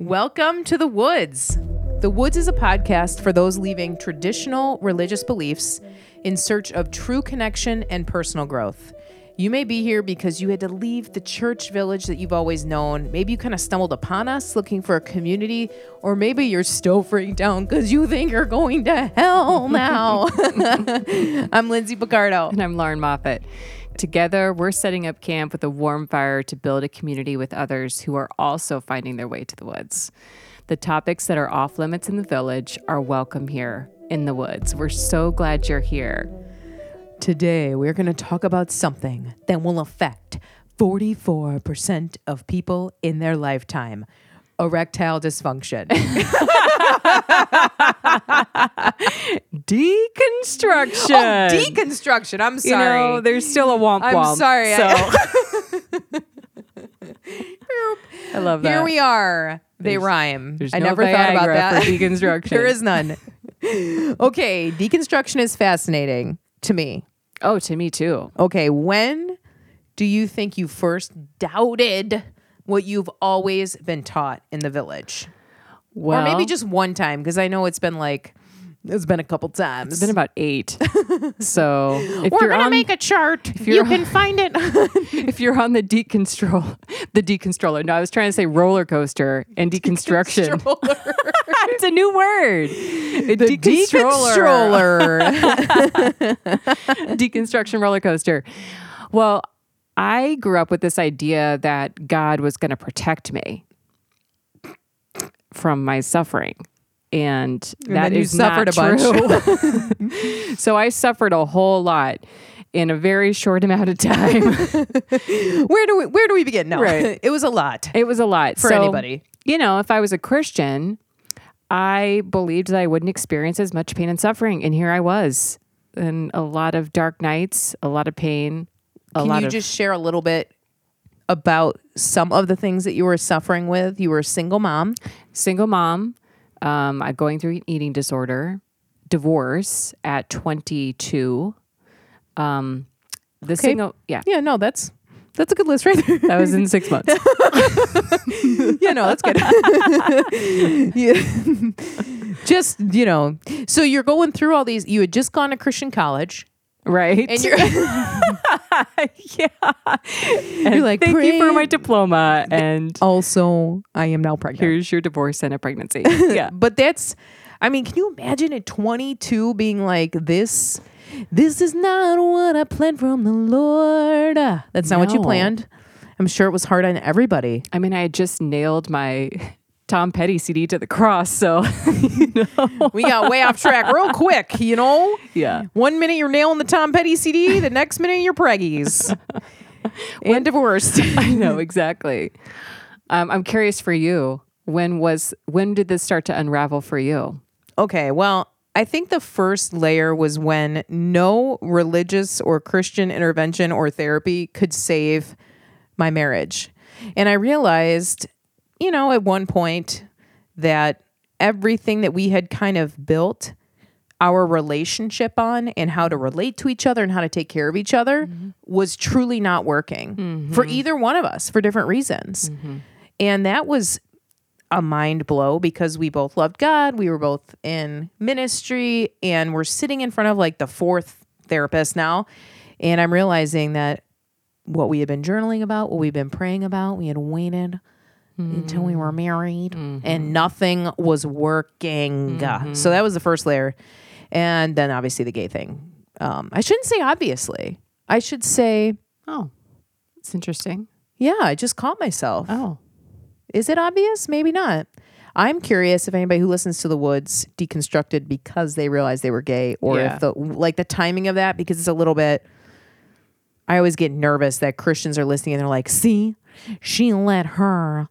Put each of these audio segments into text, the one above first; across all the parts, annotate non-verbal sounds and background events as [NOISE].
Welcome to The Woods. The Woods is a podcast for those leaving traditional religious beliefs in search of true connection and personal growth. You may be here because you had to leave the church village that you've always known. Maybe you kind of stumbled upon us looking for a community, or maybe you're still freaked out because you think you're going to hell now. [LAUGHS] I'm Lindsay Picardo. And I'm Lauren Moffat. Together, we're setting up camp with a warm fire to build a community with others who are also finding their way to the woods. The topics that are off limits in the village are welcome here in the woods. We're so glad you're here. Today, we're going to talk about something that will affect 44% of people in their lifetime erectile dysfunction. [LAUGHS] Deconstruction. oh, deconstruction. I'm You sorry. know, there's still a womp womp. I'm sorry, So. I- [LAUGHS] I love that. Here we are. They There's- rhyme. There's I no never thought about that. deconstruction. [LAUGHS] there is none. okay, deconstruction is fascinating to me. Oh, to me too. Okay, when do you think you first doubted what you've always been taught in the village? Well, or maybe just one time, because I know it's been like it's been a couple times. it's been about eight. [LAUGHS] so if We're you're gonna on, make a chart. You you're can [LAUGHS] find it. if you're on the deconstrol, the deconstruller. No, I was trying to say roller coaster and [LAUGHS] deconstruction. it's a new word. A deconstruller. Deconstruller. deconstruction roller coaster. Well, I grew up with this idea that God was going to protect me from my suffering. And, that then you is suffered not a bunch. true. [LAUGHS] [LAUGHS] so I suffered a whole lot in a very short amount of time. [LAUGHS] where do we where do we begin? No, Right. it was a lot. it was a lot For So, anybody. You know, if I was a Christian, I believed that I wouldn't experience as much pain and suffering. And here I was. And a lot of dark nights, a lot of pain, a Can lot you of just share a little bit about some of the things that you were suffering with? You were a single mom. single mom, um, I'm going through an eating disorder, divorce at 22. Um, the single, yeah, Yeah, no, that's that's a good list right there. that was in six months. [LAUGHS] yeah, no, that's good. [LAUGHS] yeah. just you know, so you're going through all these. You had just gone to Christian college, right? and you're [LAUGHS] [LAUGHS] yeah. you're like, Thank you for my diploma, and also I am now pregnant. here's your divorce and a pregnancy. [LAUGHS] Yeah. But that's, I mean, can you imagine at 22 being like this? This is not what I planned from the Lord. That's not what you planned. I'm sure it was hard on everybody. I mean, I had just nailed my Tom Petty CD to the cross, so [LAUGHS] We got way off track real quick, you know? yeah. One minute you're nailing the Tom Petty CD, the next minute you're preggies. [LAUGHS] and divorced. [LAUGHS] I know exactly. Um, I'm curious for you. When was when did this start to unravel for you? Okay, well, I think the first layer was when no religious or Christian intervention or therapy could save my marriage. And I realized, you know, at one point that everything that we had kind of built our relationship on and how to relate to each other and how to take care of each other mm-hmm. was truly not working for mm-hmm. either one of us for different reasons. Mm-hmm. And that was a mind blow because we both loved God. We were both in ministry and we're sitting in front of like the fourth therapist now. And I'm realizing that what we had been journaling about, what we've been praying about, we had waited until we were mm-hmm. married and mm-hmm. nothing was working. So mm-hmm. that was the first layer. And then obviously the gay thing. Um, I shouldn't say obviously. I should say, Oh, it's interesting. yeah, I just caught myself. Oh, Is it obvious? Maybe not. I'm curious if anybody who listens to the Woods deconstructed because they realized they were gay, or Yeah. if the like the timing of that because it's a little bit. I always get nervous that Christians are listening and they're like, "See, she let her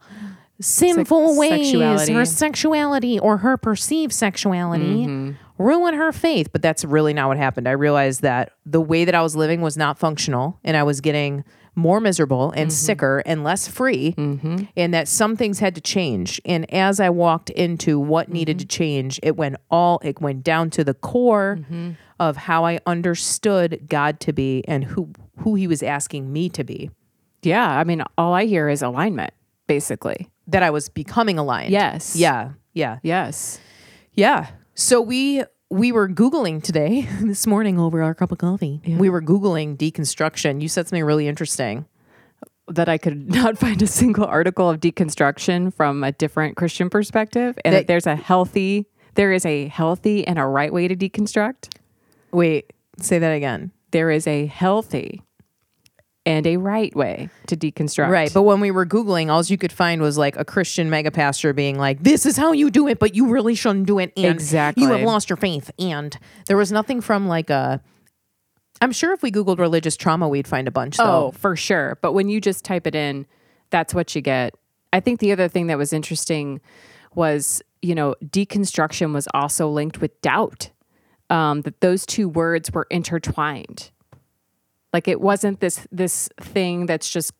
sinful ways, sexuality. her sexuality, or her perceived sexuality mm-hmm. ruin her faith." But that's really not what happened. I realized that the way that I was living was not functional, and I was getting more miserable and mm-hmm. sicker and less free mm-hmm. and that some things had to change. And as i walked into what needed to change it went all it went down to the core of how i understood god to be and who who he was asking me to be yeah. I mean, all I hear is alignment, basically. that I was becoming aligned. Yes. Yeah. Yeah. Yes. Yeah. So we we were googling today [LAUGHS] this morning over our cup of coffee. We were googling deconstruction. You said something really interesting. That I could [LAUGHS] not find a single article of deconstruction from a different Christian perspective, and That- that there's a healthy, there is a healthy and a right way to deconstruct. Wait, say that again. There is a healthy and a right way to deconstruct. Right. But when we were Googling, all you could find was like a Christian mega pastor being like, this is how you do it, but you really shouldn't do it. And Exactly. you have lost your faith. And there was nothing from like a, I'm sure if we Googled religious trauma, we'd find a bunch Oh, though. for sure. But when you just type it in, that's what you get. I think the other thing that was interesting was, you know, deconstruction was also linked with doubt. Um, that those two words were intertwined. Like it wasn't this this thing that's just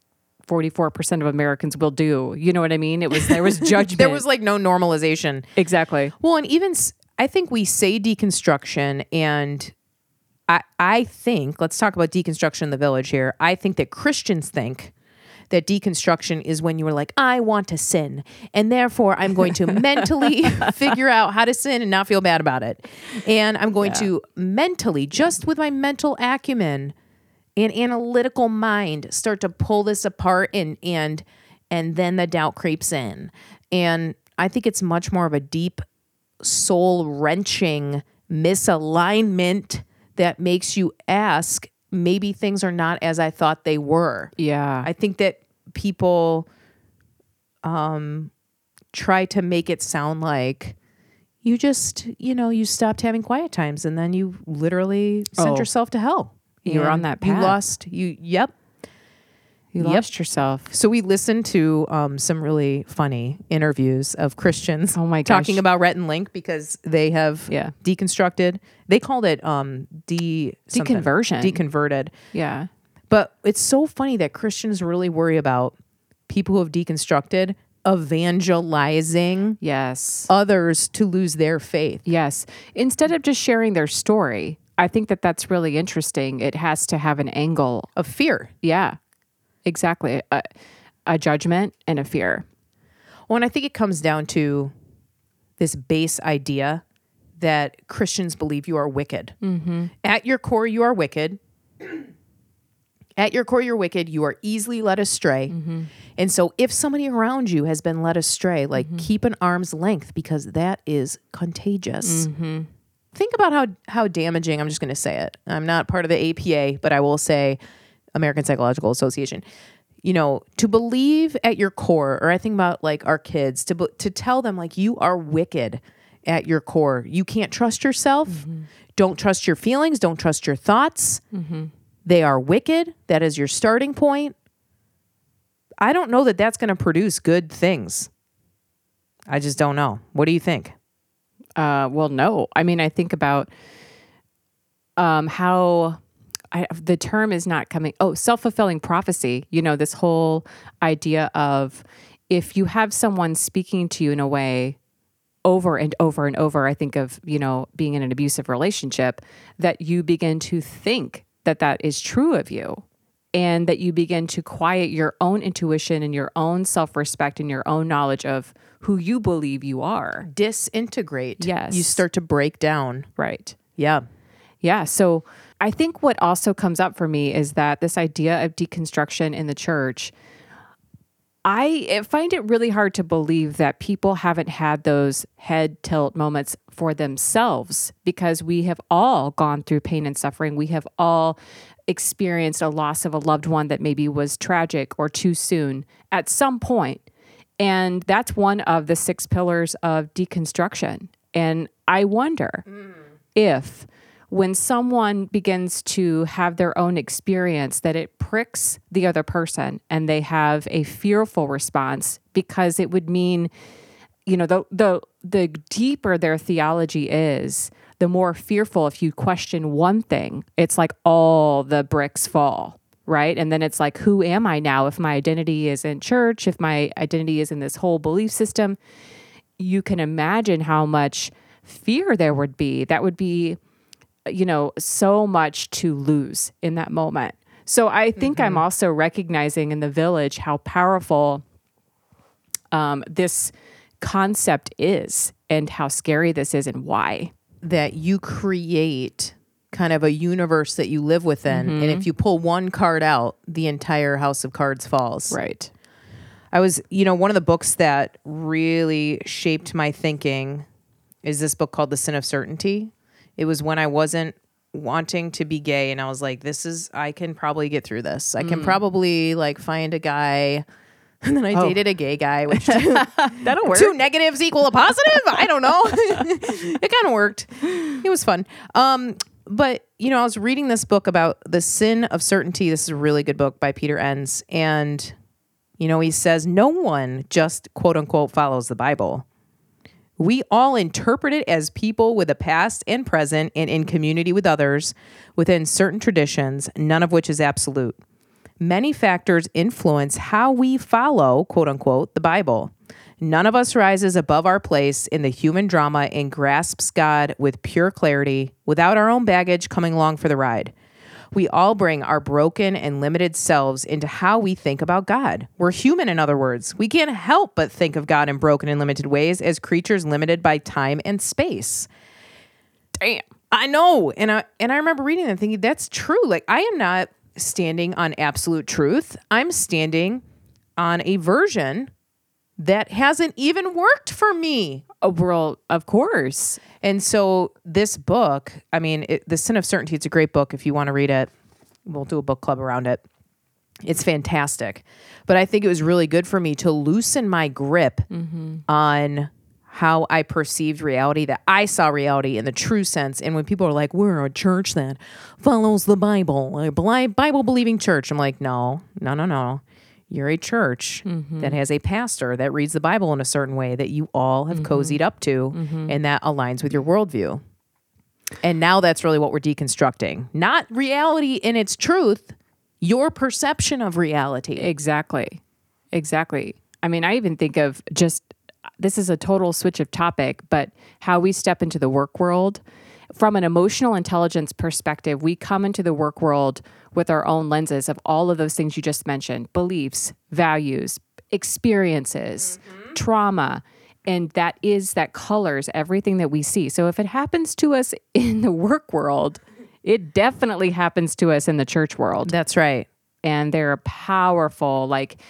44% of Americans will do. You know what I mean? It was there was [LAUGHS] judgment. There was like no normalization. exactly. Well, and even I think we say deconstruction, and I I think let's talk about deconstruction in the village here. I think that Christians think that deconstruction is when you were like, I want to sin, and therefore I'm going to [LAUGHS] mentally [LAUGHS] figure out how to sin and not feel bad about it, and I'm going to mentally, just with my mental acumen and analytical mind, start to pull this apart and and and then the doubt creeps in, and I think it's much more of a deep soul wrenching misalignment that makes you ask maybe things are not as I thought they were. Yeah. I think that people um try to make it sound like you just, you know, you stopped having quiet times and then you literally sent Oh. yourself to hell. You were on that You lost you yep. you Yep. lost yourself. So we listened to um, some really funny interviews of Christians Oh my gosh. talking about Rhett and Link because they have Yeah. deconstructed. They called it um, de something. Deconversion. deconverted. Yeah. But it's so funny that Christians really worry about people who have deconstructed evangelizing Yes. others to lose their faith. Yes. Instead of just sharing their story, I think that that's really interesting. It has to have an angle. Of fear. Yeah. Exactly. A, a judgment and a fear. Well, and I think it comes down to this base idea that Christians believe you are wicked. Mm-hmm. At your core, you are wicked. [CLEARS THROAT] At your core, you're wicked. You are easily led astray. Mm-hmm. And so, if somebody around you has been led astray, like mm-hmm. keep an arm's length because that is contagious. Think about how how damaging. I'm just going to say it. I'm not part of the APA, but I will say American Psychological Association. You know, to believe at your core, or I think about like our kids to to tell them like you are wicked at your core. You can't trust yourself. Mm-hmm. Don't trust your feelings. Don't trust your thoughts. Mm-hmm. They are wicked. That is your starting point. I don't know that that's going to produce good things. I just don't know. What do you think? Uh, well, no. I mean, I think about um, how I, the term is not coming. Oh, self fulfilling prophecy. You know, this whole idea of if you have someone speaking to you in a way over and over and over, I think of, you know, being in an abusive relationship, that you begin to think that that is true of you. And that you begin to quiet your own intuition and your own self respect and your own knowledge of who you believe you are. Disintegrate. Yes. You start to break down. Right. Yeah. Yeah. So I think what also comes up for me is that this idea of deconstruction in the church, I find it really hard to believe that people haven't had those head tilt moments for themselves because we have all gone through pain and suffering. We have all experienced a loss of a loved one that maybe was tragic or too soon at some point. And that's one of the six pillars of deconstruction. And I wonder if when someone begins to have their own experience that it pricks the other person and they have a fearful response because it would mean you know the the the deeper their theology is the more fearful if you question one thing it's like all the bricks fall right? And then it's like who am i now? If my identity is in church if my identity is in this whole belief system you can imagine how much fear there would be. That would be you know so much to lose in that moment. So i think i'm also recognizing in the village how powerful um, this concept is and how scary this is and why. That you create kind of a universe that you live within. And if mm-hmm. you pull one card out, the entire house of cards falls. Right. I was, you know, one of the books that really shaped my thinking is this book called The Sin of Certainty. It was when I wasn't wanting to be gay and I was like, this is, I can probably get through this. I can mm. probably like find a guy. [LAUGHS] And then I dated a gay guy, which [LAUGHS] That'll work. two negatives equal a positive. I don't know. [LAUGHS] it kind of worked. It was fun. Um, but you know, I was reading this book about the sin of certainty. This is a really good book by Peter Enns, and you know, he says no one just quote unquote follows the Bible. We all interpret it as people with a past and present and in community with others within certain traditions, none of which is absolute. Many factors influence how we follow, quote unquote, the Bible. None of us rises above our place in the human drama and grasps God with pure clarity without our own baggage coming along for the ride. We all bring our broken and limited selves into how we think about God. We're human, in other words. We can't help but think of God in broken and limited ways as creatures limited by time and space. Damn. I know. And I and I remember reading that and thinking that's true. Like I am not standing on absolute truth. I'm standing on a version that hasn't even worked for me. Oh, well, of course. And so this book, I mean, it, The Sin of Certainty, it's a great book if you want to read it. We'll do a book club around it. It's fantastic. But I think it was really good for me to loosen my grip mm-hmm. on how I perceived reality, that I saw reality in the true sense. And when people are like, we're a church that follows the Bible, a Bible believing church, I'm like, no, no, no, no. You're a church mm-hmm. that has a pastor that reads the Bible in a certain way that you all have mm-hmm. cozied up to mm-hmm. and that aligns with your worldview. And now that's really what we're deconstructing. Not reality in its truth, your perception of reality. Exactly. Exactly. I mean, I even think of just this is a total switch of topic, but how we step into the work world from an emotional intelligence perspective, we come into the work world with our own lenses of all of those things you just mentioned beliefs, values, experiences, mm-hmm. trauma. And that is that colors everything that we see. So if it happens to us [LAUGHS] in the work world, it definitely happens to us in the church world That's right. and they're powerful like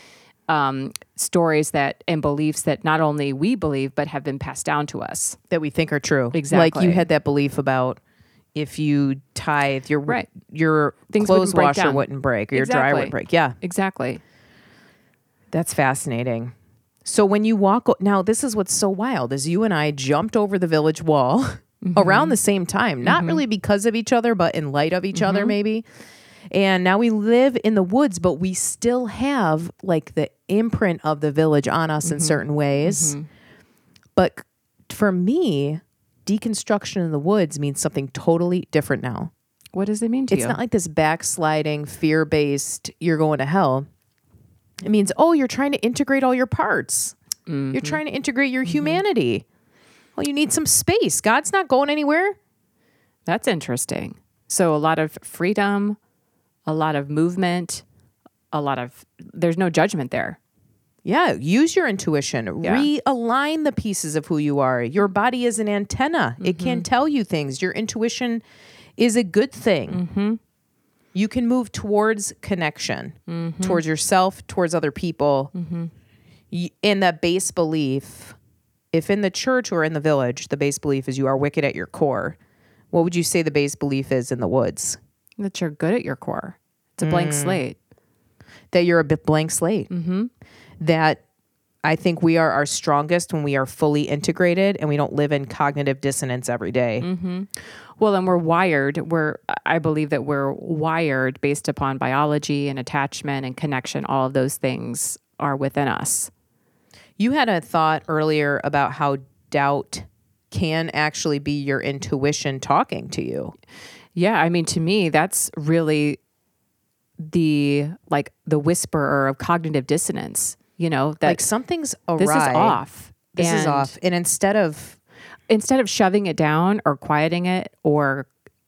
um, stories that and beliefs that not only we believe but have been passed down to us That we think are true. Exactly. Like you had that belief about if you tithe, your Right. your Things clothes wouldn't washer down. wouldn't break, or your dryer wouldn't break. Yeah, exactly that's fascinating. So when you walk o- now, this is what's so wild is you and I jumped over the village wall [LAUGHS] around mm-hmm. the same time, not mm-hmm. really because of each other, but in light of each other, mm-hmm. maybe. And now we live in the woods, but we still have like the imprint of the village on us in mm-hmm. certain ways. Mm-hmm. But for me, deconstruction in the woods means something totally different now. what does it mean to It's you It's not like this backsliding, fear based, you're going to hell. It means, oh, you're trying to integrate all your parts. You're mm-hmm. trying to integrate your humanity. Well, you need some space. God's not going anywhere. that's interesting so a lot of freedom a lot of movement a lot of there's no judgment there Yeah, use your intuition. Yeah. Realign the pieces of who you are. Your body is an antenna, it can mm-hmm. tell you things. Your intuition is a good thing. Mm-hmm. You can move towards connection, mm-hmm. towards yourself, towards other people. In that base belief, if in the church or in the village, the base belief is you are wicked at your core, what would you say the base belief is in the woods? that you're good at your core it's a blank slate that you're a bit blank slate. Mm-hmm. That I think we are our strongest when we are fully integrated and we don't live in cognitive dissonance every day. Well, and we're wired. We're I believe that we're wired based upon biology and attachment and connection. All of those things are within us. You had a thought earlier about how doubt can actually be your intuition talking to you. Yeah, I mean to me that's really the like the whisperer of cognitive dissonance, you know, that Like something's awry. this is off. This is off. And instead of Instead of shoving it down or quieting it or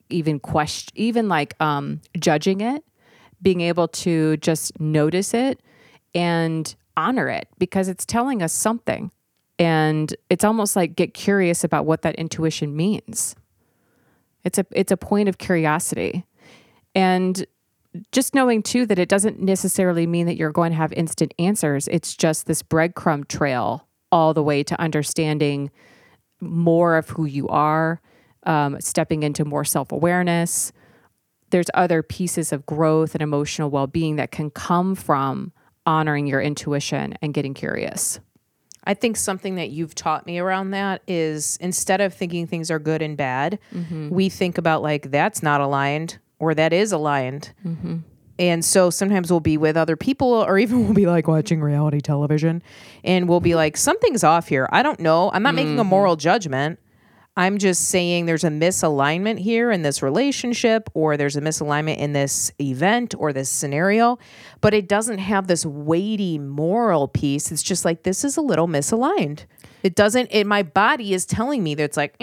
even question even like um judging it, being able to just notice it and honor it because it's telling us something. And it's almost like get curious about what that intuition means. It's a it's a point of curiosity. And just knowing too that it doesn't necessarily mean that you're going to have instant answers. It's just this breadcrumb trail all the way to understanding more of who you are, um, stepping into more self awareness. There's other pieces of growth and emotional well being that can come from honoring your intuition and getting curious. I think something that you've taught me around that is instead of thinking things are good and bad, we think about like that's not aligned or that is aligned. Mm-hmm. And so sometimes we'll be with other people or even [LAUGHS] we'll be like watching reality television and we'll be like, something's off here. I don't know. I'm not making a mm-hmm. moral judgment. I'm just saying there's a misalignment here in this relationship, or there's a misalignment in this event or this scenario, but it doesn't have this weighty moral piece. It's just like, this is a little misaligned. It doesn't, it, my body is telling me that it's like.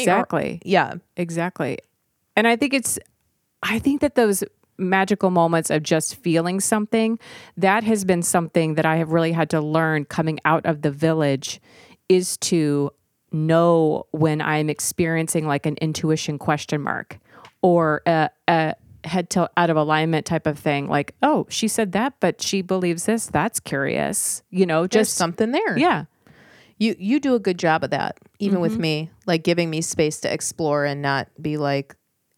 Exactly. yeah. Exactly. And I think it's, I think that those magical moments of just feeling something, that has been something that I have really had to learn coming out of the village is to know when I'm experiencing like an intuition question mark or a, a head tilt out of alignment type of thing. Like, oh, she said that, but she believes this. That's curious. You know, There's just something there. yeah. You you do a good job of that, even with mm-hmm. me, like giving me space to explore and not be like,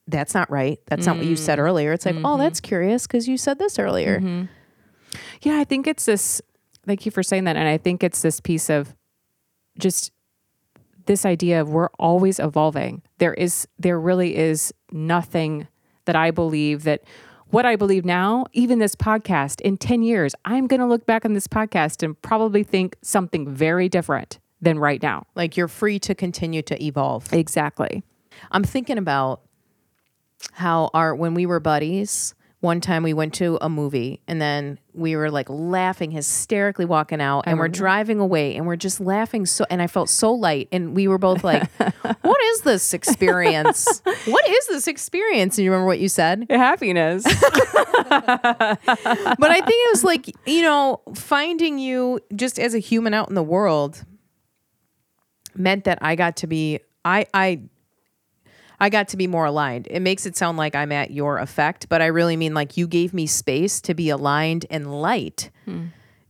that's not right. That's not what you said mm. earlier. It's like, oh, mm-hmm. that's curious because you said this earlier. Mm-hmm. Yeah, I think it's this. Thank you for saying that. And I think it's this piece of just this idea of we're always evolving. There is, there really is nothing that I believe that what I believe now, even this podcast in 10 years, I'm going to look back on this podcast and probably think something very different than right now. Like you're free to continue to evolve. Exactly. I'm thinking about how our when we were buddies, one time we went to a movie and then we were like laughing hysterically walking out and we're uh-huh. driving away and we're just laughing so and I felt so light and we were both like, [LAUGHS] What is this experience? what is this experience? And you remember what you said? Happiness. [LAUGHS] But I think it was like, you know, finding you just as a human out in the world meant that I got to be I I I got to be more aligned. It makes it sound like I'm at your effect, but I really mean like you gave me space to be aligned and light. Hmm.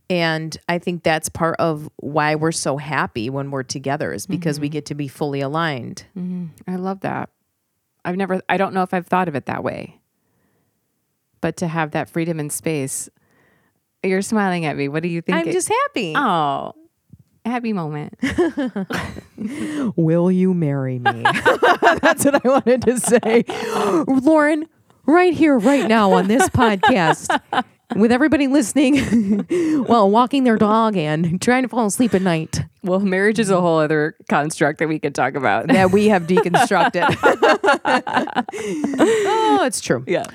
And I think that's part of why we're so happy when we're together is because we mm-hmm. get to be fully aligned. Mm-hmm. I love that. I've never, I don't know if I've thought of it that way. But to have that freedom and space, you're smiling at me. What do you think? I'm it- just happy. oh, happy moment. [LAUGHS] Will you marry me? [LAUGHS] That's what I wanted to say. [GASPS] Lauren, right here, right now on this [LAUGHS] podcast, with everybody listening while walking their dog and trying to fall asleep at night Well, marriage is a whole other construct that we could talk about. that we have deconstructed. oh, it's true. yeah.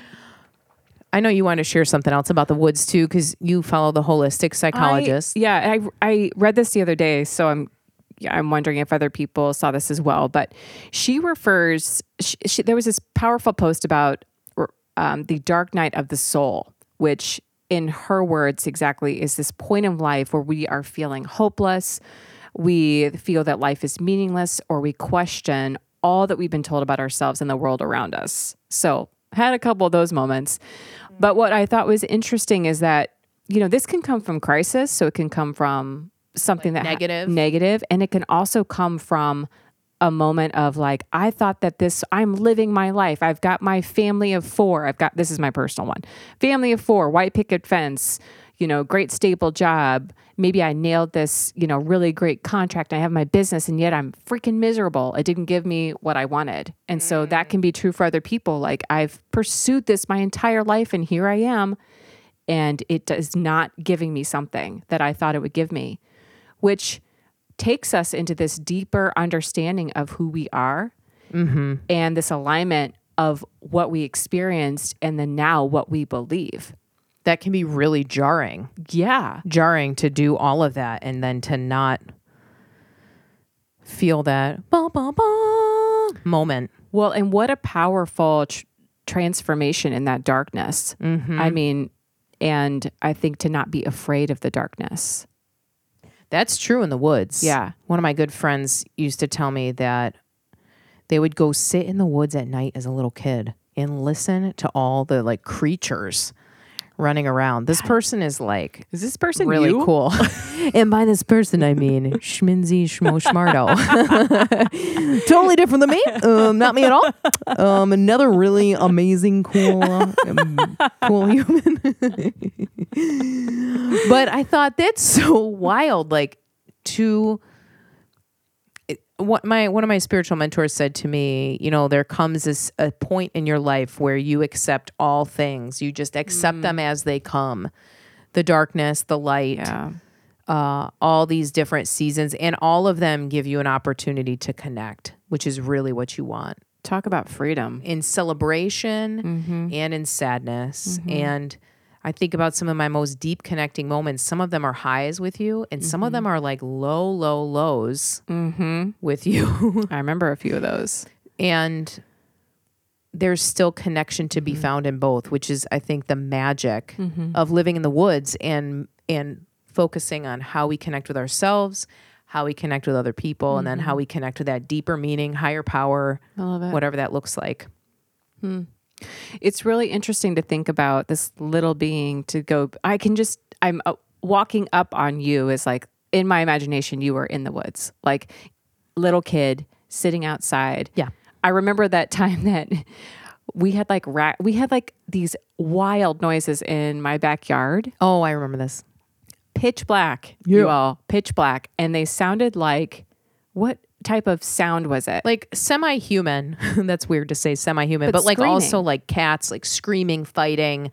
I know you want to share something else about the woods too, because you follow the holistic psychologist. I, yeah, I I read this the other day, so I'm yeah, I'm wondering if other people saw this as well. But she refers. She, she, there was this powerful post about um, the dark night of the soul, which, in her words, exactly is this point of life where we are feeling hopeless, we feel that life is meaningless, or we question all that we've been told about ourselves and the world around us. So, had a couple of those moments. But what I thought was interesting is that, you know, this can come from crisis. So it can come from something that ha- negative. negative, and it can also come from a moment of like, I thought that this, I'm living my life. I've got my family of four. I've got, this is my personal one family of four, white picket fence, you know, great stable job. Maybe I nailed this, you know, really great contract. I have my business and yet I'm freaking miserable. It didn't give me what I wanted. And so that mm. can be true for other people. Like I've pursued this my entire life and here I am and it is not giving me something that I thought it would give me, which takes us into this deeper understanding of who we are mm-hmm. and this alignment of what we experienced and then now what we believe. That can be really jarring. Yeah. Jarring to do all of that and then to not feel that ba, ba, ba moment. Well, and what a powerful tr- transformation in that darkness. Mm-hmm. I mean, and I think to not be afraid of the darkness. That's true in the woods. Yeah. One of my good friends used to tell me that they would go sit in the woods at night as a little kid and listen to all the like creatures running around. This person is like Is this person really you? cool. [LAUGHS] and by this person, I mean [LAUGHS] Schminzy Schmo Schmardo. [LAUGHS] totally different than me. Um, not me at all. Um, another really amazing, cool, um, cool human. but I thought that's so wild. Like to it- what my one of my spiritual mentors said to me, you know, there comes this a point in your life where you accept all things. You just accept mm. them as they come. The darkness, the light, Yeah. uh, all these different seasons, and all of them give you an opportunity to connect, which is really what you want Talk about freedom. in celebration mm-hmm. and in sadness. Mm-hmm. And I think about some of my most deep connecting moments. Some of them are highs with you, and some of mm-hmm. them are like low, low lows mm-hmm. with you. [LAUGHS] I remember a few of those. and there's still connection to be mm-hmm. found in both, which is, I think, the magic of living in the woods and and focusing on how we connect with ourselves, how we connect with other people, and then how we connect with that deeper meaning, higher power, I love it. whatever that looks like. Hmm. It's really interesting to think about this little being to go. I can just, I'm uh, walking up on you is like, in my imagination, you were in the woods, like little kid sitting outside. Yeah. I remember that [LAUGHS] time that we had like rat, we had like these wild noises in my backyard, Oh, I remember this. pitch black, you all, pitch black. And they sounded like, what type of sound was it? Like semi human. [LAUGHS] That's weird to say semi human, But but, like also like cats, like screaming, fighting.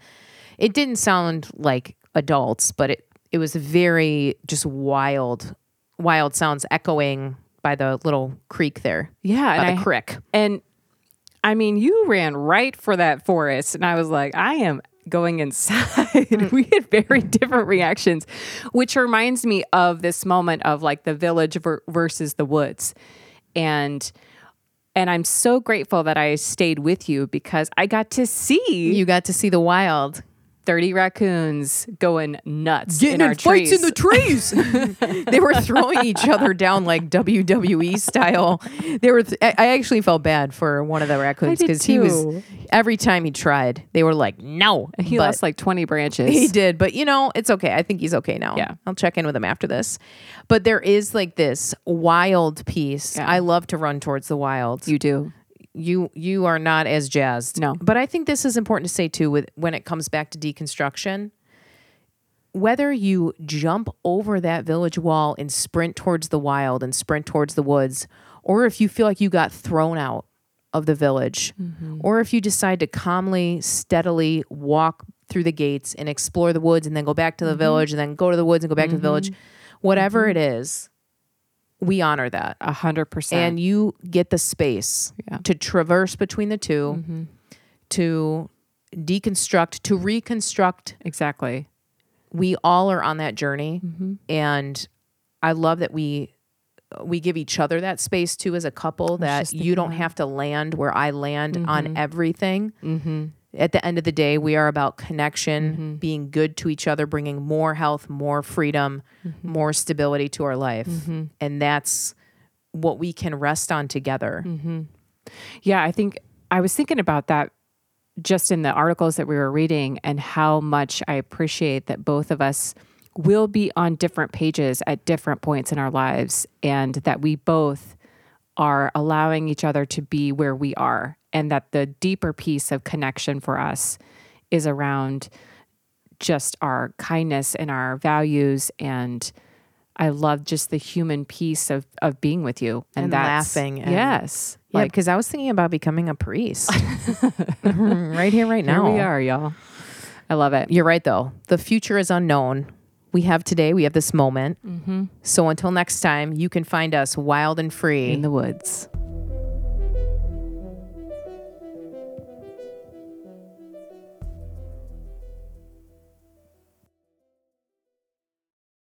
It didn't sound like adults, but it, it was very just wild, wild sounds echoing by the little creek there. yeah. By And the I, crick. And I mean, you ran right for that forest. And I was like, I am going inside. [LAUGHS] Mm. we had very different reactions, which reminds me of this moment of like the village ver- versus the woods. And and I'm so grateful that I stayed with you because I got to see You got to see the wild. 30 raccoons going nuts getting in our trees. In the trees. [LAUGHS] they were throwing each other down like WWE style. They were. Th- I I actually felt bad for one of the raccoons because he was every time he tried, they were like, "No." he But- lost like 20 branches. He did, but you know, it's okay. I think he's okay now. Yeah. I'll check in with him after this. But there is like this wild piece. Yeah. I love to run towards the wild. you do. You you are not as jazzed. No. But I think this is important to say too with when it comes back to deconstruction. Whether you jump over that village wall and sprint towards the wild and sprint towards the woods, or if you feel like you got thrown out of the village, mm-hmm. or if you decide to calmly, steadily walk through the gates and explore the woods and then go back to the mm-hmm. village and then go to the woods and go back to the village, mm-hmm. whatever it is, we honor that A hundred percent. and you get the space Yeah. to traverse between the 2 to deconstruct to reconstruct exactly. we all are on that journey Mm-hmm. and i love that we we give each other that space too as a couple that you don't have to land where i land on everything Mm-hmm. At the end of the day we are about connection being good to each other bringing more health more freedom Mm-hmm. more stability to our life. And that's what we can rest on together. Mm-hmm. Yeah, I think I was thinking about that just in the articles that we were reading and how much I appreciate that both of us will be on different pages at different points in our lives and that we both are allowing each other to be where we are and that the deeper piece of connection for us is around just our kindness and our values and I love just the human piece of of being with you and, And that's, laughing and- yes, Yeah, like because I was thinking about becoming a priest [LAUGHS] [LAUGHS] right here, right now. here we are, y'all. I love it. You're right, though. The future is unknown. We have today, we have this moment. Mm-hmm. So until next time, you can find us wild and free In the woods.